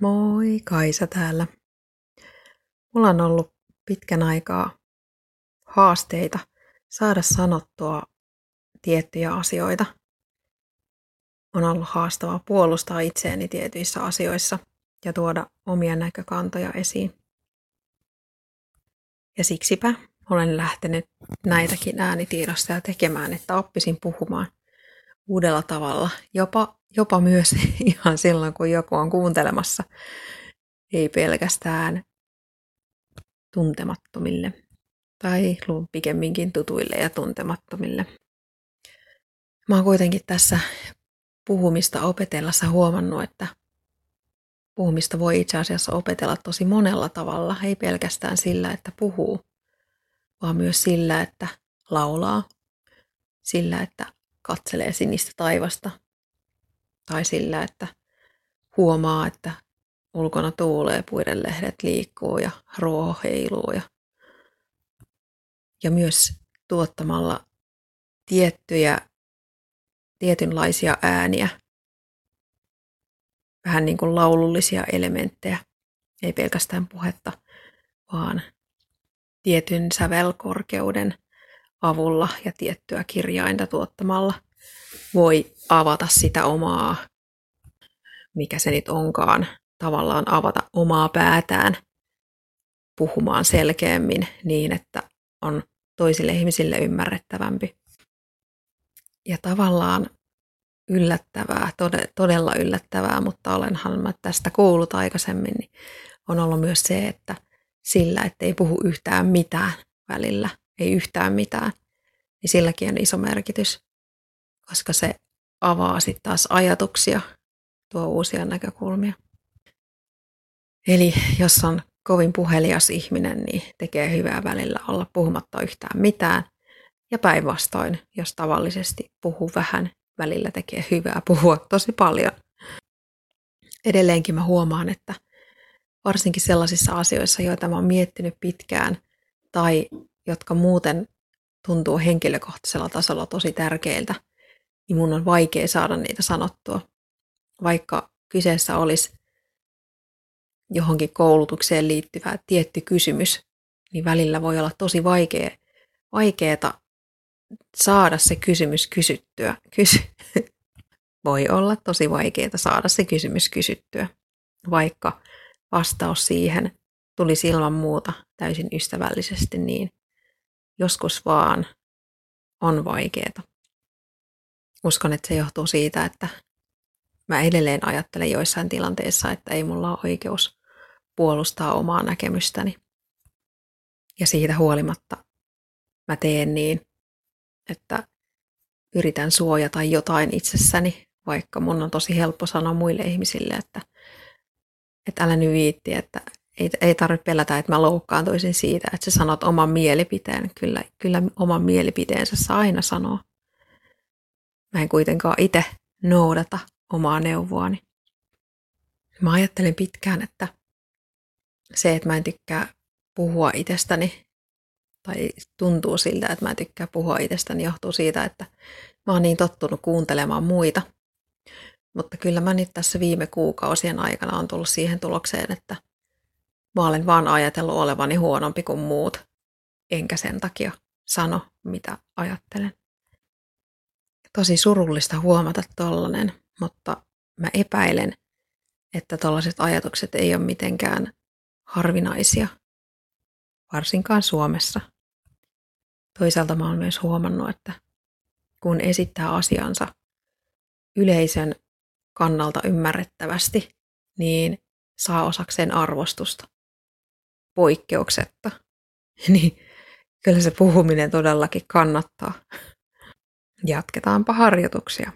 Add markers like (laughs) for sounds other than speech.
Moi, Kaisa täällä. Mulla on ollut pitkän aikaa haasteita saada sanottua tiettyjä asioita. On ollut haastavaa puolustaa itseäni tietyissä asioissa ja tuoda omia näkökantoja esiin. Ja siksipä olen lähtenyt näitäkin äänitiedostoja tekemään, että oppisin puhumaan uudella tavalla, jopa, jopa myös (laughs) ihan silloin, kun joku on kuuntelemassa, ei pelkästään tuntemattomille tai pikemminkin tutuille ja tuntemattomille. Mä oon kuitenkin tässä puhumista opetellessa huomannut, että puhumista voi itse asiassa opetella tosi monella tavalla, ei pelkästään sillä, että puhuu, vaan myös sillä, että laulaa, sillä, että katselee sinistä taivasta tai sillä, että huomaa, että ulkona tuulee, puiden lehdet liikkuu ja ruoho heiluu ja, ja myös tuottamalla tiettyjä, tietynlaisia ääniä, vähän niin kuin laulullisia elementtejä, ei pelkästään puhetta, vaan tietyn sävelkorkeuden avulla ja tiettyä kirjainta tuottamalla voi avata sitä omaa, mikä se nyt onkaan, tavallaan avata omaa päätään puhumaan selkeämmin niin, että on toisille ihmisille ymmärrettävämpi. Ja tavallaan yllättävää, todella yllättävää, mutta olenhan mä tästä kuullut aikaisemmin, niin on ollut myös se, että sillä, että ei puhu yhtään mitään välillä, ei yhtään mitään, niin silläkin on iso merkitys, koska se avaa sitten taas ajatuksia, tuo uusia näkökulmia. Eli jos on kovin puhelias ihminen, niin tekee hyvää välillä olla puhumatta yhtään mitään. Ja päinvastoin, jos tavallisesti puhuu vähän, välillä tekee hyvää puhua tosi paljon. Edelleenkin mä huomaan, että varsinkin sellaisissa asioissa, joita mä oon miettinyt pitkään tai jotka muuten tuntuu henkilökohtaisella tasolla tosi tärkeiltä, niin mun on vaikea saada niitä sanottua. Vaikka kyseessä olisi johonkin koulutukseen liittyvä tietty kysymys, niin välillä voi olla tosi vaikea, vaikeeta saada se kysymys kysyttyä. Kysy- (laughs) voi olla tosi vaikeaa saada se kysymys kysyttyä, vaikka vastaus siihen tulisi ilman muuta täysin ystävällisesti, niin joskus vaan on vaikeaa. Uskon, että se johtuu siitä, että mä edelleen ajattelen joissain tilanteissa, että ei mulla ole oikeus puolustaa omaa näkemystäni. Ja siitä huolimatta mä teen niin, että yritän suojata jotain itsessäni, vaikka mun on tosi helppo sanoa muille ihmisille, että, että älä nyt viitti, että ei, ei tarvitse pelätä, että mä loukkaantuisin siitä, että sä sanot oman mielipiteen. Kyllä, kyllä oman mielipiteensä saa aina sanoa. Mä en kuitenkaan itse noudata omaa neuvoani. Mä ajattelin pitkään, että se, että mä en tykkää puhua itsestäni, tai tuntuu siltä, että mä en tykkää puhua itsestäni, johtuu siitä, että mä oon niin tottunut kuuntelemaan muita. Mutta kyllä mä nyt tässä viime kuukausien aikana on tullut siihen tulokseen, että mä olen vaan ajatellut olevani huonompi kuin muut, enkä sen takia sano, mitä ajattelen. Tosi surullista huomata tollanen, mutta mä epäilen, että tällaiset ajatukset ei ole mitenkään harvinaisia, varsinkaan Suomessa. Toisaalta mä oon myös huomannut, että kun esittää asiansa yleisön kannalta ymmärrettävästi, niin saa osakseen arvostusta poikkeuksetta. (laughs) Niin kyllä se puhuminen todellakin kannattaa. Jatketaanpa harjoituksia.